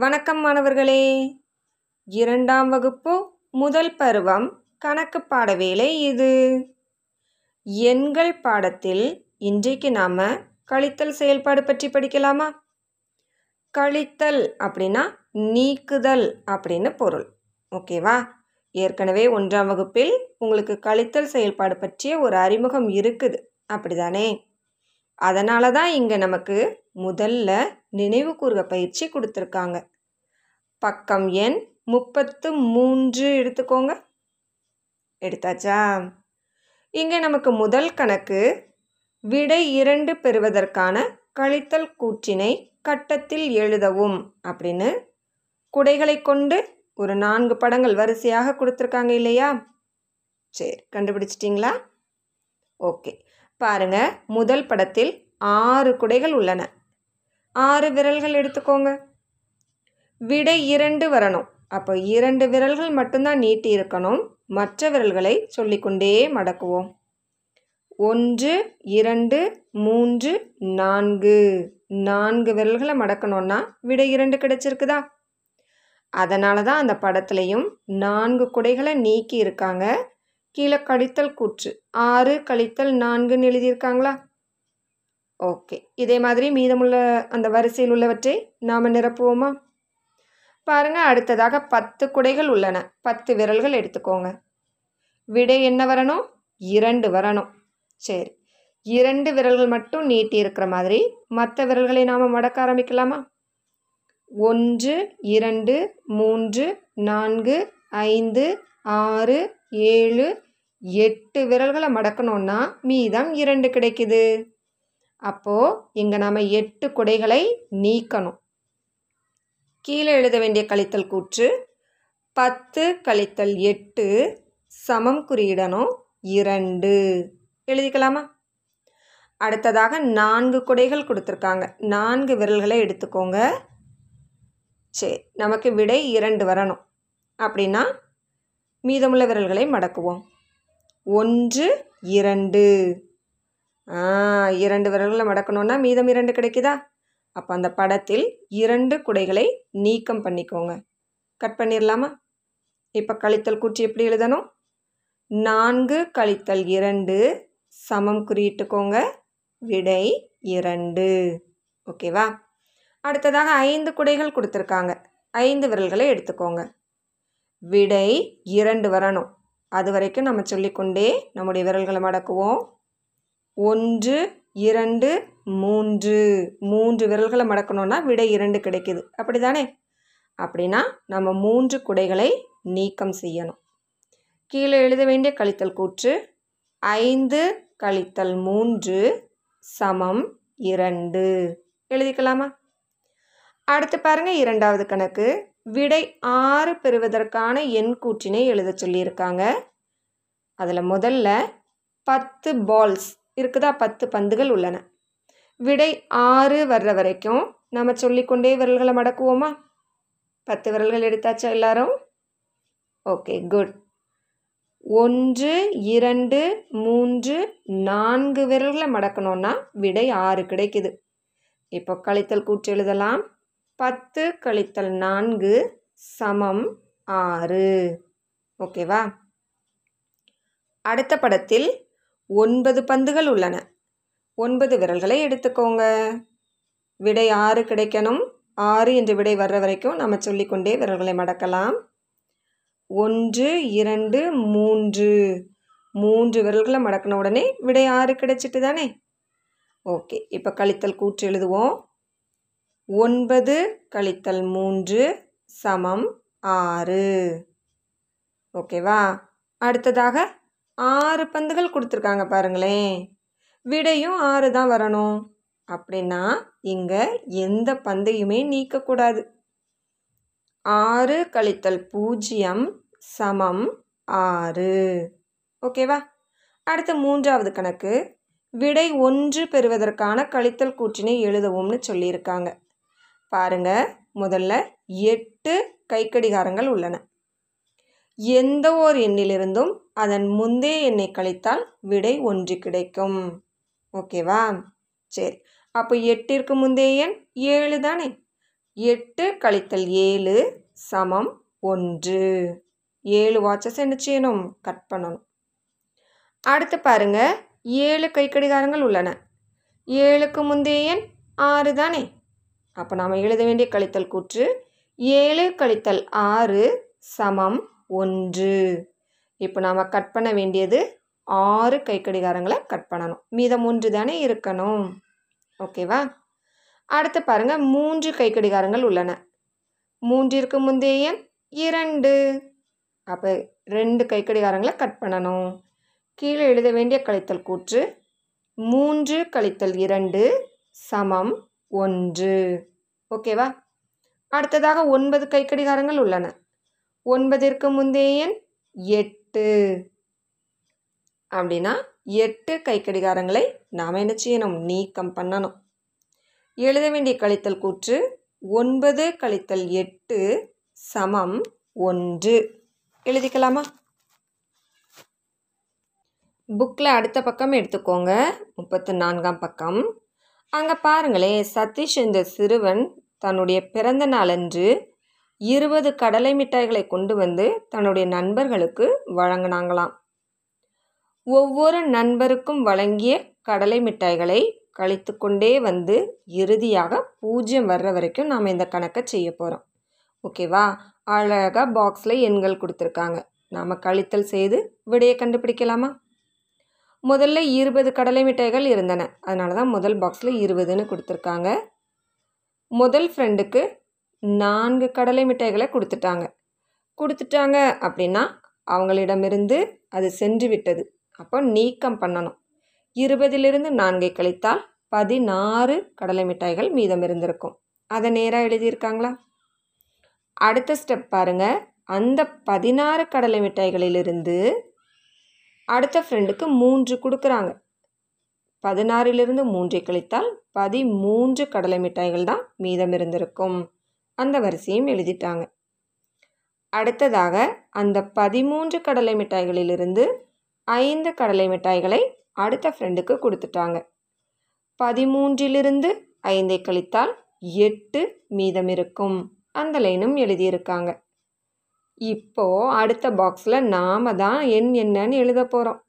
வணக்கம் மாணவர்களே. இரண்டாம் வகுப்பு முதல் பருவம் கணக்கு பாட வேலை இது. எண்கள் பாடத்தில் இன்றைக்கு நாம் கழித்தல் செயல்பாடு பற்றி படிக்கலாமா? கழித்தல் அப்படின்னா நீக்குதல் அப்படின்னு பொருள். ஓகேவா ஏற்கனவே ஒன்றாம் வகுப்பில் உங்களுக்கு கழித்தல் செயல்பாடு பற்றிய ஒரு அறிமுகம் இருக்குது. அப்படிதானே? அதனால தான் இங்கே நமக்கு முதல்ல நினைவு கூறுக பயிற்சி கொடுத்துருக்காங்க. பக்கம் எண் முப்பத்து மூன்று எடுத்துக்கோங்க. எடுத்தாச்சா? இங்கே நமக்கு முதல் கணக்கு விடை இரண்டு பெறுவதற்கான கழித்தல் கூற்றினை கட்டத்தில் எழுதவும் அப்படின்னு குடைகளை கொண்டு ஒரு நான்கு படங்கள் வரிசையாக கொடுத்துருக்காங்க இல்லையா? சரி கண்டுபிடிச்சிட்டிங்களா? ஓகே. பாருங்க முதல் படத்தில் ஆறு குடைகள் உள்ளன. ஆறு விரல்கள் எடுத்துக்கோங்க. விடை இரண்டு வரணும். அப்போ இரண்டு விரல்கள் மட்டும்தான் நீட்டி இருக்கணும். மற்ற விரல்களை சொல்லிக்கொண்டே மடக்குவோம். ஒன்று இரண்டு மூன்று நான்கு. நான்கு விரல்களை மடக்கணும்னா விடை இரண்டு கிடைச்சிருக்குதா? அதனால தான் அந்த படத்துலையும் நான்கு குடைகளை நீக்கி இருக்காங்க. கீழே கழித்தல் கூற்று. ஆறு கழித்தல் நான்குன்னு எழுதியிருக்காங்களா? ஓகே. இதே மாதிரி மீதமுள்ள அந்த வரிசையில் உள்ளவற்றை நாம் நிரப்புவோமா? பாருங்கள் அடுத்ததாக பத்து குடைகள் உள்ளன. பத்து விரல்கள் எடுத்துக்கோங்க. விடை என்ன வரணும்? இரண்டு வரணும். சரி. இரண்டு விரல்கள் மட்டும் நீட்டி இருக்கிற மாதிரி மற்ற விரல்களை நாம் மடக்க ஆரம்பிக்கலாமா? ஒன்று இரண்டு மூன்று நான்கு ஐந்து ஆறு ஏழு எட்டு விரல்களை மடக்கணும்னா மீதம் இரண்டு கிடைக்குது. அப்போது இங்கே நாம் எட்டு குடைகளை நீக்கணும். கீழே எழுத வேண்டிய கழித்தல் கூற்று பத்து கழித்தல் எட்டு சமம் குறியிடணும் இரண்டு. எழுதிக்கலாமா? அடுத்ததாக நான்கு குடைகள் கொடுத்துருக்காங்க. நான்கு விரல்களை எடுத்துக்கோங்க. சரி நமக்கு விடை இரண்டு வரணும். அப்படின்னா மீதமுள்ள விரல்களை மடக்குவோம். ஒன்று இரண்டு. இரண்டு விரல்களை மடக்கணும்னா மீதம் இரண்டு கிடைக்குதா? அப்போ அந்த படத்தில் இரண்டு குடைகளை நீக்கம் பண்ணிக்கோங்க. கட் பண்ணிடலாமா இப்போ கழித்தல் கூற்றி எப்படி எழுதணும்? நான்கு கழித்தல் இரண்டு சமம் குறியிட்டுக்கோங்க விடை இரண்டு. ஓகேவா? அடுத்ததாக ஐந்து குடைகள் கொடுத்துருக்காங்க. ஐந்து விரல்களை எடுத்துக்கோங்க. விடை இரண்டு வரணும். அது வரைக்கும் நம்ம சொல்லிக்கொண்டே நம்முடைய விரல்களை மடக்குவோம். ஒன்று இரண்டு மூன்று. மூன்று விரல்களை மடக்கணும்னா விடை இரண்டு கிடைக்குது. அப்படி தானே அப்படின்னா நம்ம மூன்று குடைகளை நீக்கம் செய்யணும். கீழே எழுத வேண்டிய கழித்தல் கூற்று ஐந்து கழித்தல் மூன்று சமம் இரண்டு. எழுதிக்கலாமா? அடுத்து பாருங்கள் இரண்டாவது கணக்கு. விடை ஆறு பெறுவதற்கான எண் கூற்றினை எழுத சொல்லியிருக்காங்க. அதில் முதல்ல பத்து பால்ஸ் இருக்குதா? பத்து பந்துகள் உள்ளன. விடை ஆறு வர்ற வரைக்கும் நம்ம சொல்லிக்கொண்டே விரல்களை மடக்குவோமா? பத்து விரல்கள் எடுத்தாச்சா எல்லாரும்? Okay good. ஒன்று இரண்டு மூன்று நான்கு விரல்களை மடக்கணும்னா விடை ஆறு கிடைக்குது. இப்போ கழித்தல் கூற்று எழுதலாம். பத்து கழித்தல் நான்கு சமம் ஆறு. ஓகேவா? அடுத்த படத்தில் ஒன்பது பந்துகள் உள்ளன. ஒன்பது விரல்களை எடுத்துக்கோங்க. விடை ஆறு கிடைக்கணும். ஆறு என்று விடை வர்ற வரைக்கும் நம்ம சொல்லிக்கொண்டே விரல்களை மடக்கலாம். ஒன்று இரண்டு மூன்று. மூன்று விரல்களை மடக்கின உடனே விடை ஆறு கிடைச்சிட்டு தானே? ஓகே இப்போ கழித்தல் கூற்று எழுதுவோம். ஒன்பது கழித்தல் மூன்று சமம் ஆறு. ஓகேவா? அடுத்ததாக ஆறு பந்துகள் கொடுத்துருக்காங்க பாருங்களேன். விடையும் ஆறு தான் வரணும். அப்படின்னா இங்கே எந்த பந்தையுமே நீக்கக்கூடாது ஆறு கழித்தல் பூஜ்ஜியம் சமம் ஆறு. ஓகேவா? அடுத்து மூன்றாவது கணக்கு. விடை ஒன்று பெறுவதற்கான கழித்தல் கூற்றினை எழுதவும்னு சொல்லியிருக்காங்க. பாருங்க. முதல்ல எட்டு கைக்கடிகாரங்கள் உள்ளன. எந்த ஓர் எண்ணிலிருந்தும் அதன் முந்தைய எண்ணை கழித்தால் விடை ஒன்று கிடைக்கும். ஓகேவா சரி. அப்போ எட்டிற்கு முந்தைய எண் ஏழு தானே? எட்டு கழித்தல் ஏழு சமம் ஒன்று. ஏழு வாட்சஸ் என்ன செய்யணும்? கட் பண்ணணும். அடுத்து பாருங்கள் ஏழு கைக்கடிகாரங்கள் உள்ளன. ஏழுக்கு முந்தைய எண் ஆறு தானே? அப்போ நாம் எழுத வேண்டிய கழித்தல் கூற்று ஏழு கழித்தல் ஆறு சமம் ஒன்று. இப்போ நாம் கட் பண்ண வேண்டியது ஆறு கைக்கடிகாரங்களை கட் பண்ணணும். மீதம் ஒன்று தானே இருக்கணும். ஓகேவா அடுத்து பாருங்க மூன்று கைக்கடிகாரங்கள் உள்ளன. மூன்றிற்கு முந்தைய எண் இரண்டு. அப்போ ரெண்டு கைக்கடிகாரங்களை கட் பண்ணணும். கீழே எழுத வேண்டிய கழித்தல் கூற்று மூன்று கழித்தல் இரண்டு சமம் ஒன்று. ஓகேவா? அடுத்ததாக ஒன்பது கைக்கடிகாரங்கள் உள்ளன. ஒன்பதிற்கு முந்தைய எண் எட்டு. அப்படின்னா எட்டு கைக்கடிகாரங்களை நாம் என்ன செய்யணும்? நீக்கம் பண்ணணும். எழுத வேண்டிய கழித்தல் கூற்று ஒன்பது கழித்தல் எட்டு சமம் ஒன்று. எழுதிக்கலாமா? புக்கில் அடுத்த பக்கம் எடுத்துக்கோங்க. முப்பத்து நான்காம் பக்கம். அங்கே பாருங்களேன் சதீஷ் இந்த சிறுவன் தன்னுடைய பிறந்த நாளன்று இருபது கடலை மிட்டாய்களை கொண்டு வந்து தன்னுடைய நண்பர்களுக்கு வழங்கினாங்களாம். ஒவ்வொரு நண்பருக்கும் வழங்கிய கடலை மிட்டாய்களை கழித்து கொண்டே வந்து இறுதியாக பூஜ்ஜியம் வர்ற வரைக்கும் நாம் இந்த கணக்கை செய்ய போகிறோம் ஓகேவா அழகாக பாக்ஸில் எண்கள் கொடுத்துருக்காங்க. நாம் கழித்தல் செய்து விடையை கண்டுபிடிக்கலாமா? முதல்ல இருபது கடலை மிட்டாய்கள் இருந்தன. அதனால தான் முதல் பாக்ஸில் இருபதுன்னு கொடுத்துருக்காங்க. முதல் ஃப்ரெண்டுக்கு நான்கு கடலை மிட்டாய்களை கொடுத்துட்டாங்க. கொடுத்துட்டாங்க அப்படின்னா அவங்களிடமிருந்து அது சென்று விட்டது அப்போ நீக்கம் பண்ணணும். இருபதிலிருந்து நான்கை கழித்தால் பதினாறு கடலை மிட்டாய்கள் மீதம் இருந்திருக்கும். அதை நேராக எழுதியிருக்காங்களா? அடுத்த ஸ்டெப் பாருங்கள் அந்த பதினாறு கடலை மிட்டாய்களிலிருந்து அடுத்த ஃப்ரெண்டுக்கு மூன்று கொடுக்குறாங்க. பதினாறிலிருந்து மூன்றை கழித்தால் பதிமூன்று கடலை மிட்டாய்கள் தான் மீதம் இருந்திருக்கும். அந்த வரிசையும் எழுதிட்டாங்க. அடுத்ததாக அந்த பதிமூன்று கடலை மிட்டாய்களிலிருந்து ஐந்து கடலை மிட்டாய்களை அடுத்த ஃப்ரெண்டுக்கு கொடுத்துட்டாங்க. பதிமூன்றிலிருந்து ஐந்தை கழித்தால் எட்டு மீதம் இருக்கும். அந்த லைனும் எழுதியிருக்காங்க. இப்போது அடுத்த பாக்ஸில் நாம் தான் எண் என்னன்னு எழுத போகிறோம்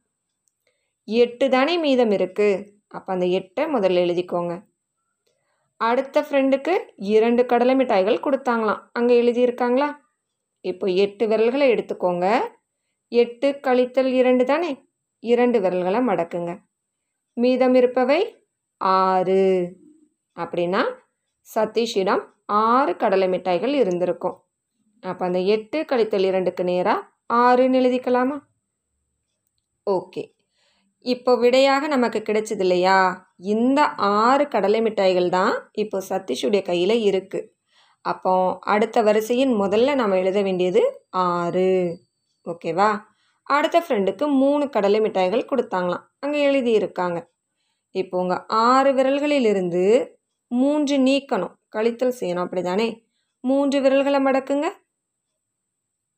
எட்டு தானே மீதம் இருக்குது அப்போ அந்த எட்டை முதல்ல எழுதிக்கோங்க. அடுத்த ஃப்ரெண்டுக்கு இரண்டு கடலை மிட்டாய்கள் கொடுத்தாங்களாம். அங்கே எழுதியிருக்காங்களா? இப்போ எட்டு விரல்களை எடுத்துக்கோங்க. எட்டு கழித்தல் இரண்டு தானே? இரண்டு விரல்களை மடக்குங்க. மீதம் இருப்பவை ஆறு. அப்படின்னா சதீஷிடம் ஆறு கடலை மிட்டாய்கள் இருந்திருக்கும். அப்போ அந்த எட்டு கழித்தல் இரண்டுக்கு நேராக ஆறுன்னு எழுதிக்கலாமா? ஓகே. இப்போ விடையாக நமக்கு கிடைச்சது இல்லையா? இந்த ஆறு கடலை மிட்டாய்கள் தான் இப்போ சதீஷுடைய கையில் இருக்குது அப்போ அடுத்த வரிசையின் முதல்ல நம்ம எழுத வேண்டியது ஆறு. ஓகேவா? அடுத்த ஃப்ரெண்டுக்கு மூணு கடலை மிட்டாய்கள் கொடுத்தாங்களாம். அங்கே எழுதியிருக்காங்க. இப்போ உங்கள் ஆறு விரல்களிலிருந்து மூன்று நீக்கணும். கழித்தல் செய்யணும். அப்படி தானே மூன்று விரல்களை மடக்குங்க.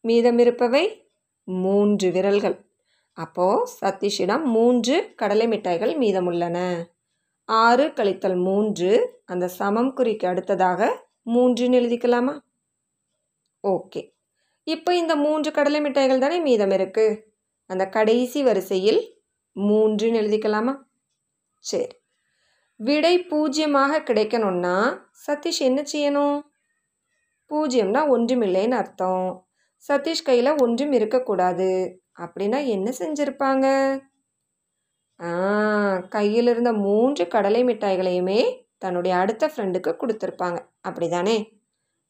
மீதம் இருப்பவை மூன்று விரல்கள். அப்போது சதீஷிடம் மூன்று கடலை மிட்டாய்கள் மீதமுள்ளன. ஆறு கழித்தல் மூன்று அந்த சமம் குறிக்கு அடுத்ததாக மூன்றுன்னு எழுதிக்கலாமா? ஓகே. இப்போ இந்த மூன்று கடலை மிட்டாய்கள் தானே மீதம் இருக்குது அந்த கடைசி வரிசையில் மூன்றுன்னு எழுதிக்கலாமா? சரி. விடை பூஜ்ஜியமாக கிடைக்கணும்னா சதீஷ் என்ன செய்யணும்? பூஜ்ஜியம்னா ஒன்றுமில்லைன்னு அர்த்தம். சதீஷ் கையில் ஒன்றும் இருக்கக்கூடாது. அப்படின்னா என்ன செஞ்சுருப்பாங்க? ஆ கையில் இருந்த மூன்று கடலை மிட்டாய்களையுமே தன்னுடைய அடுத்த ஃப்ரெண்டுக்கு கொடுத்துருப்பாங்க. அப்படி தானே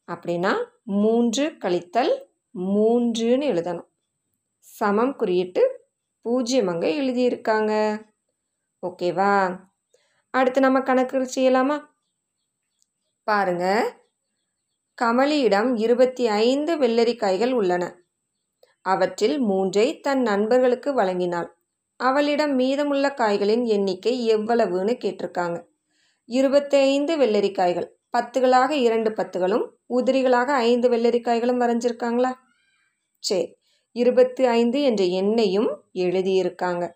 அப்படின்னா மூன்று கழித்தல் மூன்றுன்னு எழுதணும். சமம் குறியிட்டு பூஜ்ஜியம் அங்கே எழுதியிருக்காங்க. ஓகேவா? அடுத்து நம்ம கணக்குகள் செய்யலாமா? பாருங்கள் கமலியிடம் இருபத்தி ஐந்து வெள்ளரிக்காய்கள் உள்ளன. அவற்றில் மூன்றை தன் நண்பர்களுக்கு வழங்கினாள். அவளிடம் மீதமுள்ள காய்களின் எண்ணிக்கை எவ்வளவுன்னு கேட்டிருக்காங்க. இருபத்தி ஐந்து வெள்ளரிக்காய்கள் பத்துகளாக இரண்டு பத்துகளும் உதிரிகளாக ஐந்து வெள்ளரிக்காய்களும் வரைஞ்சிருக்காங்களா? சரி இருபத்தி ஐந்து என்ற எண்ணையும் எழுதியிருக்காங்க.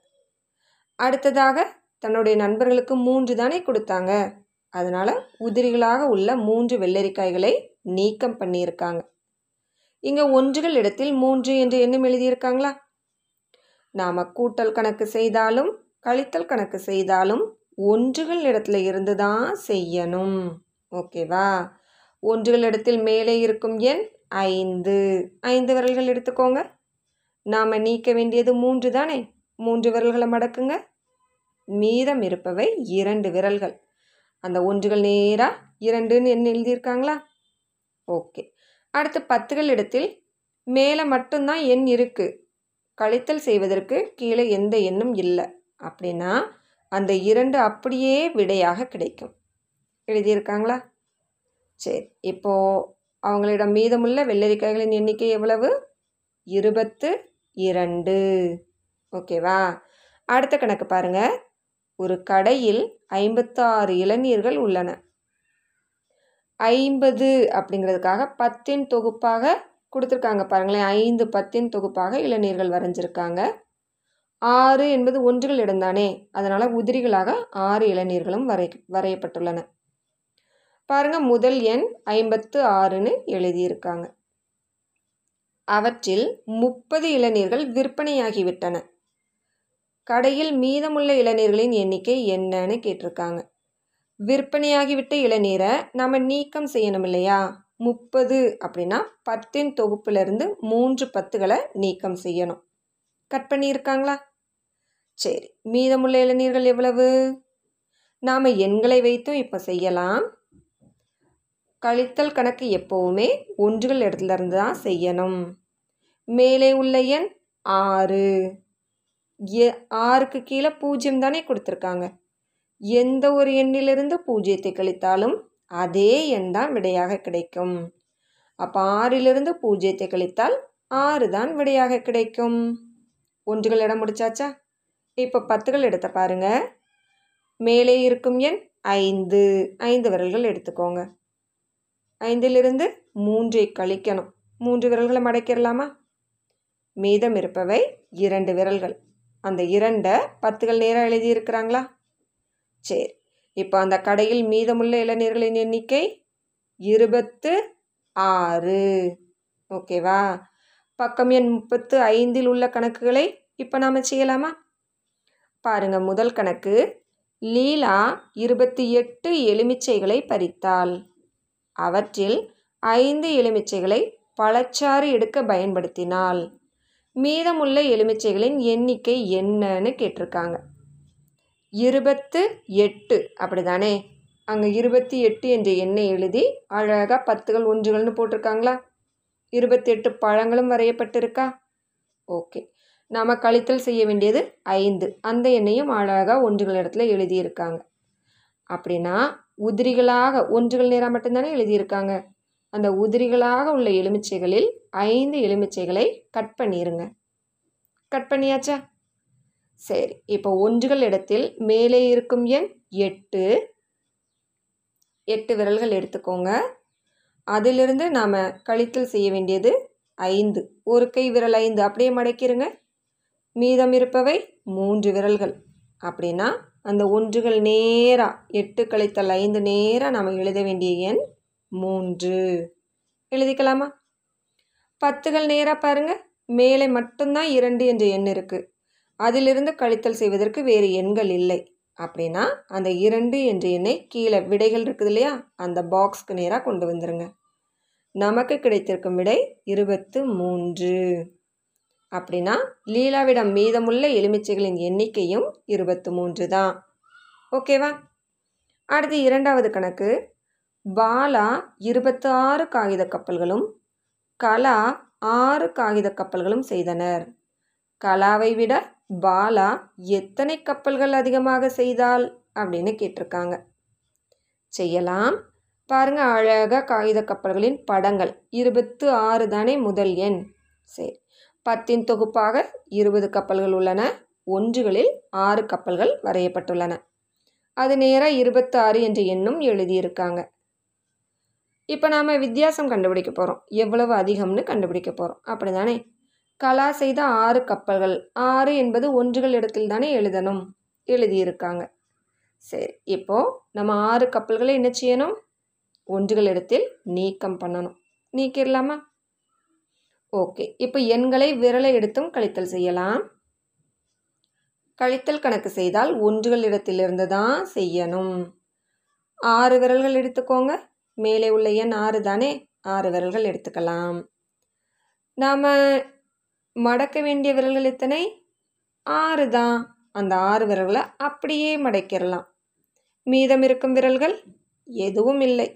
அடுத்ததாக தன்னுடைய நண்பர்களுக்கு மூன்று தானே கொடுத்தாங்க. அதனால் உதிரிகளாக உள்ள மூன்று வெள்ளரிக்காய்களை நீக்கம் பண்ணியிருக்காங்க. இங்கே ஒன்றுகள் இடத்தில் மூன்று என்று எண்ணம் எழுதியிருக்காங்களா? நாம் கூட்டல் கணக்கு செய்தாலும் கழித்தல் கணக்கு செய்தாலும் ஒன்றுகள் இடத்துல இருந்து தான் செய்யணும். ஓகேவா? ஒன்றுகள் இடத்தில் மேலே இருக்கும் எண் ஐந்து. ஐந்து விரல்கள் எடுத்துக்கோங்க. நாம் நீக்க வேண்டியது மூன்று தானே? மூன்று விரல்களை மடக்குங்க. மீதம் இருப்பவை இரண்டு விரல்கள். அந்த ஒன்றுகள் நேராக இரண்டுன்னு என்ன எழுதியிருக்காங்களா? ஓகே. அடுத்து பத்துகள் இடத்தில் மேலே மட்டும்தான் எண் இருக்குது கழித்தல் செய்வதற்கு கீழே எந்த எண்ணும் இல்லை. அப்படின்னா அந்த இரண்டு அப்படியே விடையாக கிடைக்கும். எழுதியிருக்காங்களா? சரி இப்போது அவங்களிடம் மீதமுள்ள வெள்ளரிக்காய்களின் எண்ணிக்கை எவ்வளவு? இருபத்து இரண்டு. ஓகேவா? அடுத்த கணக்கு பாருங்கள் ஒரு கடையில் ஐம்பத்தாறு இளநீர்கள் உள்ளன. ஐம்பது அப்படிங்கிறதுக்காக பத்தின் தொகுப்பாக கொடுத்துருக்காங்க பாருங்களேன். ஐந்து பத்தின் தொகுப்பாக இளநீர்கள் வரைஞ்சிருக்காங்க. ஆறு என்பது ஒன்றுகள் இடம்தானே? அதனால் உதிரிகளாக ஆறு இளநீர்களும் வரை வரையப்பட்டுள்ளன. பாருங்கள் முதல் எண் ஐம்பத்து ஆறுன்னு எழுதியிருக்காங்க. அவற்றில் முப்பது இளநீர்கள் விற்பனையாகிவிட்டன. கடையில் மீதமுள்ள இளநீர்களின் எண்ணிக்கை என்னன்னு கேட்டிருக்காங்க. விற்பனையாகிவிட்ட இளநீரை நாம் நீக்கம் செய்யணும் இல்லையா? முப்பது அப்படின்னா பத்தின் தொகுப்பிலிருந்து மூன்று பத்துகளை நீக்கம் செய்யணும். கட் பண்ணியிருக்காங்களா? சரி மீதமுள்ள இளநீர்கள் எவ்வளவு? நாம் எண்களை வைத்தும் இப்போ செய்யலாம். கழித்தல் கணக்கு எப்போவுமே ஒன்றுகள் இடத்துல இருந்து தான் செய்யணும். மேலே உள்ள எண் ஆறு. ஆறுக்கு கீழே பூஜ்ஜியம் தானே கொடுத்துருக்காங்க. எந்த ஒரு எண்ணிலிருந்து பூஜ்ஜியத்தை கழித்தாலும் அதே எண் தான் விடையாக கிடைக்கும். அப்போ ஆறிலிருந்து பூஜ்ஜியத்தை கழித்தால் ஆறு தான் விடையாக கிடைக்கும். ஒன்றுகள் இடம் முடிச்சாச்சா? இப்போ பத்துகள் எடுத்த பாருங்க. மேலே இருக்கும் எண் ஐந்து. ஐந்து விரல்கள் எடுத்துக்கோங்க. ஐந்திலிருந்து மூன்றை கழிக்கணும். மூன்று விரல்களை மடக்கிடலாமா மீதம் இருப்பவை இரண்டு விரல்கள். அந்த இரண்டை பத்துகள் நேராக எழுதியிருக்கிறாங்களா? சரி. இப்போ அந்த கடையில் மீதமுள்ள இளநீர்களின் எண்ணிக்கை இருபத்து ஆறு. ஓகேவா? பக்கம் எண் முப்பத்து ஐந்தில் உள்ள கணக்குகளை இப்போ நாம் செய்யலாமா? பாருங்கள் முதல் கணக்கு. லீலா இருபத்தி எட்டு எலுமிச்சைகளை பறித்தாள். அவற்றில் ஐந்து எலுமிச்சைகளை பழச்சாறு எடுக்க பயன்படுத்தினாள். மீதமுள்ள எலுமிச்சைகளின் எண்ணிக்கை என்னன்னு கேட்டிருக்காங்க. இருபத்து எட்டு. அப்படிதானே? அங்கே இருபத்தி எட்டு என்ற எண்ணை எழுதி அழகாக பத்துகள் ஒன்றுகள்னு போட்டிருக்காங்களா? இருபத்தி எட்டு பழங்களும் வரையப்பட்டிருக்கா? ஓகே. நாம் கழித்தல் செய்ய வேண்டியது ஐந்து. அந்த எண்ணையும் அழகாக ஒன்றுகள் இடத்துல எழுதியிருக்காங்க. அப்படின்னா உதிரிகளாக ஒன்றுகள் நேராக மட்டும்தானே எழுதியிருக்காங்க? அந்த உதிரிகளாக உள்ள எலுமிச்சைகளில் ஐந்து எலுமிச்சைகளை கட் பண்ணிடுங்க கட் பண்ணியாச்சா? சரி இப்போ ஒன்றுகள் இடத்தில் மேலே இருக்கும் எண் எட்டு. எட்டு விரல்கள் எடுத்துக்கோங்க. அதிலிருந்து நாம் கழித்தல் செய்ய வேண்டியது ஐந்து. ஒரு கை விரல் ஐந்து. அப்படியே மடக்கிருங்க. மீதம் இருப்பவை மூன்று விரல்கள். அப்படின்னா அந்த ஒன்றுகள் நேராக எட்டு கழித்தல் ஐந்து நேராக நாம் எழுத வேண்டிய எண் மூன்று. எழுதிக்கலாமா? பத்துகள் நேராக பாருங்கள் மேலே மட்டும்தான் இரண்டு என்ற எண் இருக்குது அதிலிருந்து கழித்தல் செய்வதற்கு வேறு எண்கள் இல்லை. அப்படின்னா அந்த இரண்டு என்ற எண்ணை கீழே விடைகள் இருக்குது இல்லையா? அந்த பாக்ஸ்க்கு நேராக கொண்டு வந்துருங்க. நமக்கு கிடைத்திருக்கும் விடை இருபத்து மூன்று. அப்படின்னா லீலாவிடம் மீதமுள்ள எலுமிச்சைகளின் எண்ணிக்கையும் இருபத்து மூன்று தான். ஓகேவா? அடுத்து இரண்டாவது கணக்கு. பாலா இருபத்தி ஆறு காகித கப்பல்களும் கலா ஆறு காகித கப்பல்களும் செய்தனர். கலாவை விட பாலா எத்தனை கப்பல்கள் அதிகமாக செய்தால்? அப்படின்னு கேட்டிருக்காங்க. செய்யலாம். பாருங்க அழகாக காகித கப்பல்களின் படங்கள். இருபத்து ஆறு தானே முதல் எண். சரி. பத்தின் தொகுப்பாக இருபது கப்பல்கள் உள்ளன. ஒன்றுகளில் ஆறு கப்பல்கள் வரையப்பட்டுள்ளன. அது நேராக இருபத்தி ஆறு என்ற எண்ணும் எழுதியிருக்காங்க. இப்போ நாம் வித்தியாசம் கண்டுபிடிக்க போகிறோம் எவ்வளவு அதிகம்னு கண்டுபிடிக்க போகிறோம் அப்படி தானே கலா செய்த ஆறு கப்பல்கள். ஆறு என்பது ஒன்றுகள் இடத்தில் தானே எழுதணும். எழுதியிருக்காங்க. சரி இப்போது நம்ம ஆறு கப்பல்களை என்ன செய்யணும்? ஒன்றுகள் இடத்தில் நீக்கம் பண்ணணும். நீக்கிடலாமா ஓகே இப்போ எண்களை விரலை எடுத்தும் கழித்தல் செய்யலாம். கழித்தல் கணக்கு செய்தால் ஒன்றுகள் இடத்திலிருந்து தான் செய்யணும். ஆறு விரல்கள் எடுத்துக்கோங்க. மேலே உள்ள எண் ஆறு தானே ஆறு விரல்கள் எடுத்துக்கலாம். நாம் மடக்க வேண்டிய விரல்கள் எத்தனை? ஆறு தான். அந்த ஆறு விரல்களை அப்படியே மடக்கிடலாம். மீதம் இருக்கும் விரல்கள் எதுவும் இல்லை.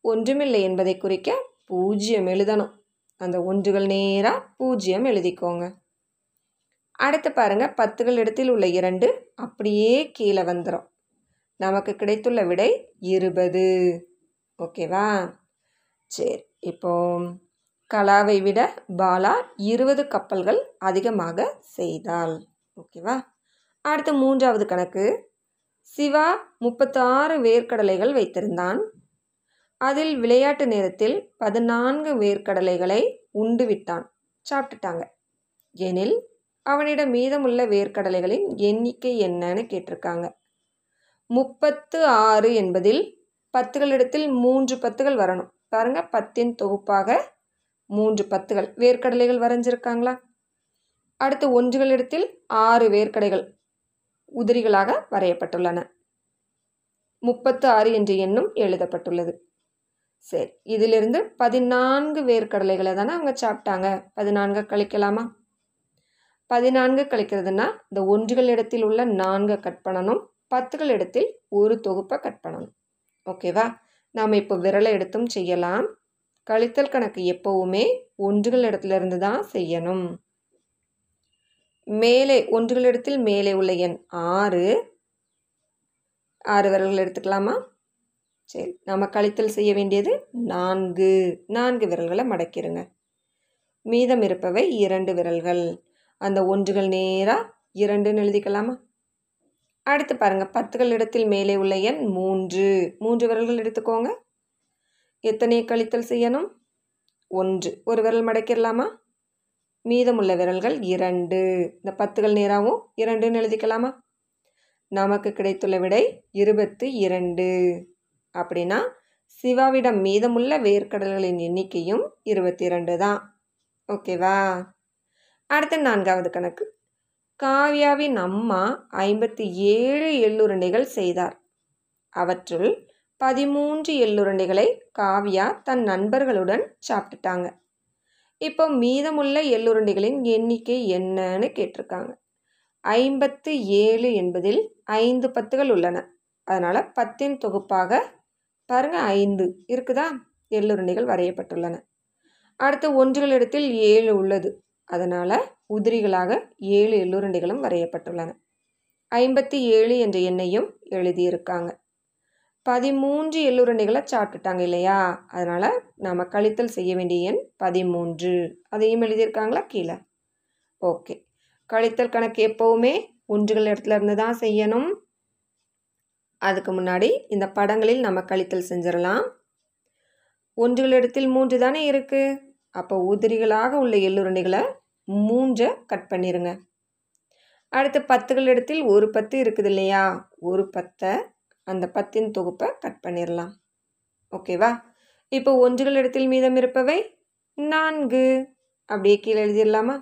ஒன்றுமில்லை என்பதை குறிக்க பூஜ்ஜியம் எழுதணும். அந்த ஒன்றுகள் நேராக பூஜ்ஜியம் எழுதிக்கோங்க. அடுத்து பாருங்கள் பத்துகள் இடத்தில் உள்ள இரண்டு அப்படியே கீழே வந்துடும் நமக்கு கிடைத்துள்ள விடை இருபது. ஓகேவா? சரி இப்போது கலாவை விட பாலா இருபது கப்பல்கள் அதிகமாக செய்தாள். ஓகேவா? அடுத்து மூன்றாவது கணக்கு. சிவா முப்பத்தாறு வேர்க்கடலைகள் வைத்திருந்தான். அதில் விளையாட்டு நேரத்தில் பதினான்கு வேர்க்கடலைகளை உண்டு விட்டான் சாப்பிட்டுட்டாங்க. எனில் அவனிடம் மீதமுள்ள வேர்க்கடலைகளின் எண்ணிக்கை என்னன்னு கேட்டிருக்காங்க. முப்பத்து ஆறு என்பதில் பத்துகளிடத்தில் மூன்று பத்துகள் வரணும். பாருங்கள் பத்தின் தொகுப்பாக மூன்று பத்துகள் வேர்க்கடலைகள் வரைஞ்சிருக்காங்களா? அடுத்து ஒன்றுகளிடத்தில் ஆறு வேர்க்கடைகள் உதிரிகளாக வரையப்பட்டுள்ளன. முப்பத்து ஆறு என்ற எண்ணும் எழுதப்பட்டுள்ளது. சரி இதிலிருந்து பதினான்கு வேர்க்கடலைகளை தானே அவங்க சாப்பிட்டாங்க. பதினான்கு கழிக்கலாமா? பதினான்கு கழிக்கிறதுனா இந்த ஒன்றுகள் இடத்தில் உள்ள நான்கு கட் பண்ணணும். பத்துகள் இடத்தில் ஒரு தொகுப்பை கட் பண்ணணும். ஓகேவா? நாம் இப்போ விரலை எடுத்தும் செய்யலாம். கழித்தல் கணக்கு எப்போவுமே ஒன்றுகள் இடத்துல இருந்து தான் செய்யணும். மேலே ஒன்றுகள் இடத்தில் மேலே உள்ள எண் ஆறு. ஆறு விரல்கள் எடுத்துக்கலாமா? சரி நம்ம கழித்தல் செய்ய வேண்டியது நான்கு. நான்கு விரல்களை மடக்கிடுங்க மீதம் இருப்பவை இரண்டு விரல்கள். அந்த ஒன்றுகள் நேராக இரண்டுன்னு எழுதிக்கலாமா? அடுத்து பாருங்கள் பத்துகள் இடத்தில் மேலே உள்ள எண் மூன்று. மூன்று விரல்கள் எடுத்துக்கோங்க. எத்தனை கழித்தல் செய்யணும்? ஒன்று. ஒரு விரல் மடக்கிடலாமா? மீதமுள்ள விரல்கள் இரண்டு. இந்த பத்துகள் நேராகவும் இரண்டுன்னு எழுதிக்கலாமா? நமக்கு கிடைத்துள்ள விடை இருபத்து இரண்டு. அப்படின்னா சிவாவிடம் மீதமுள்ள வேர்க்கடல்களின் எண்ணிக்கையும் இருபத்தி இரண்டு தான். ஓகேவா? அடுத்த நான்காவது கணக்கு. காவ்யாவின் அம்மா ஐம்பத்தி ஏழு எள்ளுருண்டைகள் செய்தார். அவற்றுள் பதிமூன்று எள்ளுருண்டைகளை காவ்யா தன் நண்பர்களுடன் சாப்பிட்டுட்டாங்க. இப்போ மீதமுள்ள எள்ளுருண்டைகளின் எண்ணிக்கை என்னன்னு கேட்டிருக்காங்க. ஐம்பத்து ஏழு என்பதில் ஐந்து பத்துகள் உள்ளன. அதனால் பத்தின் தொகுப்பாக பாருங்கள் ஐந்து இருக்குதா? எள்ளுருண்டைகள் வரையப்பட்டுள்ளன. அடுத்து ஒன்றுகள் இடத்தில் ஏழு உள்ளது. அதனால் உதிரிகளாக ஏழு எள்ளுருண்டைகளும் வரையப்பட்டுள்ளன. ஐம்பத்தி ஏழு என்ற எண்ணையும் எழுதியிருக்காங்க. பதிமூன்று எள்ளுருண்டைகளை சாப்பிட்டுட்டாங்க இல்லையா? அதனால் நாம் கழித்தல் செய்ய வேண்டிய எண் பதிமூன்று. அதையும் எழுதியிருக்காங்களா? கீழே. ஓகே. கழித்தல் கணக்கு எப்போவுமே ஒன்றுகள் இடத்துல இருந்து தான் செய்யணும். அதுக்கு முன்னாடி இந்த படங்களில் நம்ம கழித்தல் செஞ்சிடலாம். ஒன்றுகள் இடத்தில் மூன்று தானே இருக்குது அப்போ உதிரிகளாக உள்ள எள்ளுருண்டைகளை மூன்றை கட் பண்ணிடுங்க அடுத்து பத்துகள் இடத்தில் ஒரு பத்து இருக்குது இல்லையா? ஒரு பத்தை அந்த பத்தின் தொகுப்பை கட் பண்ணிடலாம் ஓகேவா இப்போ ஒன்றுகள் இடத்தில் மீதம் இருப்பவை நான்கு. அப்படியே கீழே எழுதிடலாமா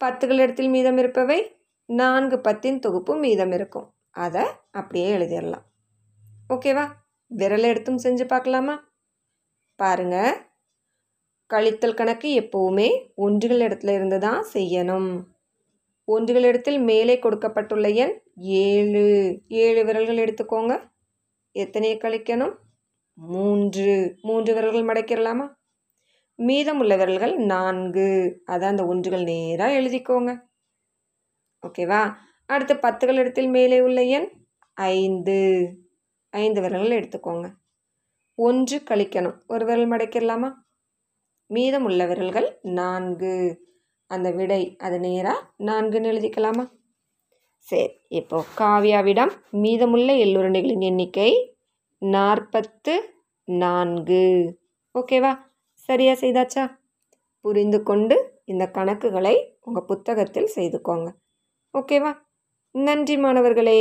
பத்துகள் இடத்தில் மீதம் இருப்பவை நான்கு பத்தின் தொகுப்பு மீதம் இருக்கும். அதை அப்படியே எழுதிடலாம் ஓகேவா விரல் எடுத்தும் செஞ்சு பார்க்கலாமா? பாருங்க. கழித்தல் கணக்கு எப்போவுமே ஒன்றுகள் இடத்துல இருந்து தான் செய்யணும். ஒன்றுகள் இடத்தில் மேலே கொடுக்கப்பட்டுள்ள எண் ஏழு. ஏழு விரல்கள் எடுத்துக்கோங்க. எத்தனையை கழிக்கணும்? மூன்று. மூன்று விரல்கள் மடக்கிடலாமா? உள்ள விரல்கள் நான்கு. அதான் அந்த ஒன்றுகள் நேராக எழுதிக்கோங்க. ஓகேவா? அடுத்து பத்துகள் இடத்தில் மேலே உள்ள எண் ஐந்து. ஐந்து விரல்கள் எடுத்துக்கோங்க. ஒன்று கழிக்கணும். ஒரு விரல் மடக்கிடலாமா? மீதம் உள்ள விரல்கள் நான்கு. அந்த விடை அது நேராக நான்குன்னு எழுதிக்கலாமா? சரி இப்போ காவியாவிடம் மீதமுள்ள எள்ளுருண்டைகளின் எண்ணிக்கை நாற்பத்து நான்கு. ஓகேவா சரியா செய்தாச்சா? புரிந்து கொண்டு இந்த கணக்குகளை உங்கள் புத்தகத்தில் செய்துக்கோங்க. ஓகேவா நன்றி மாணவர்களே.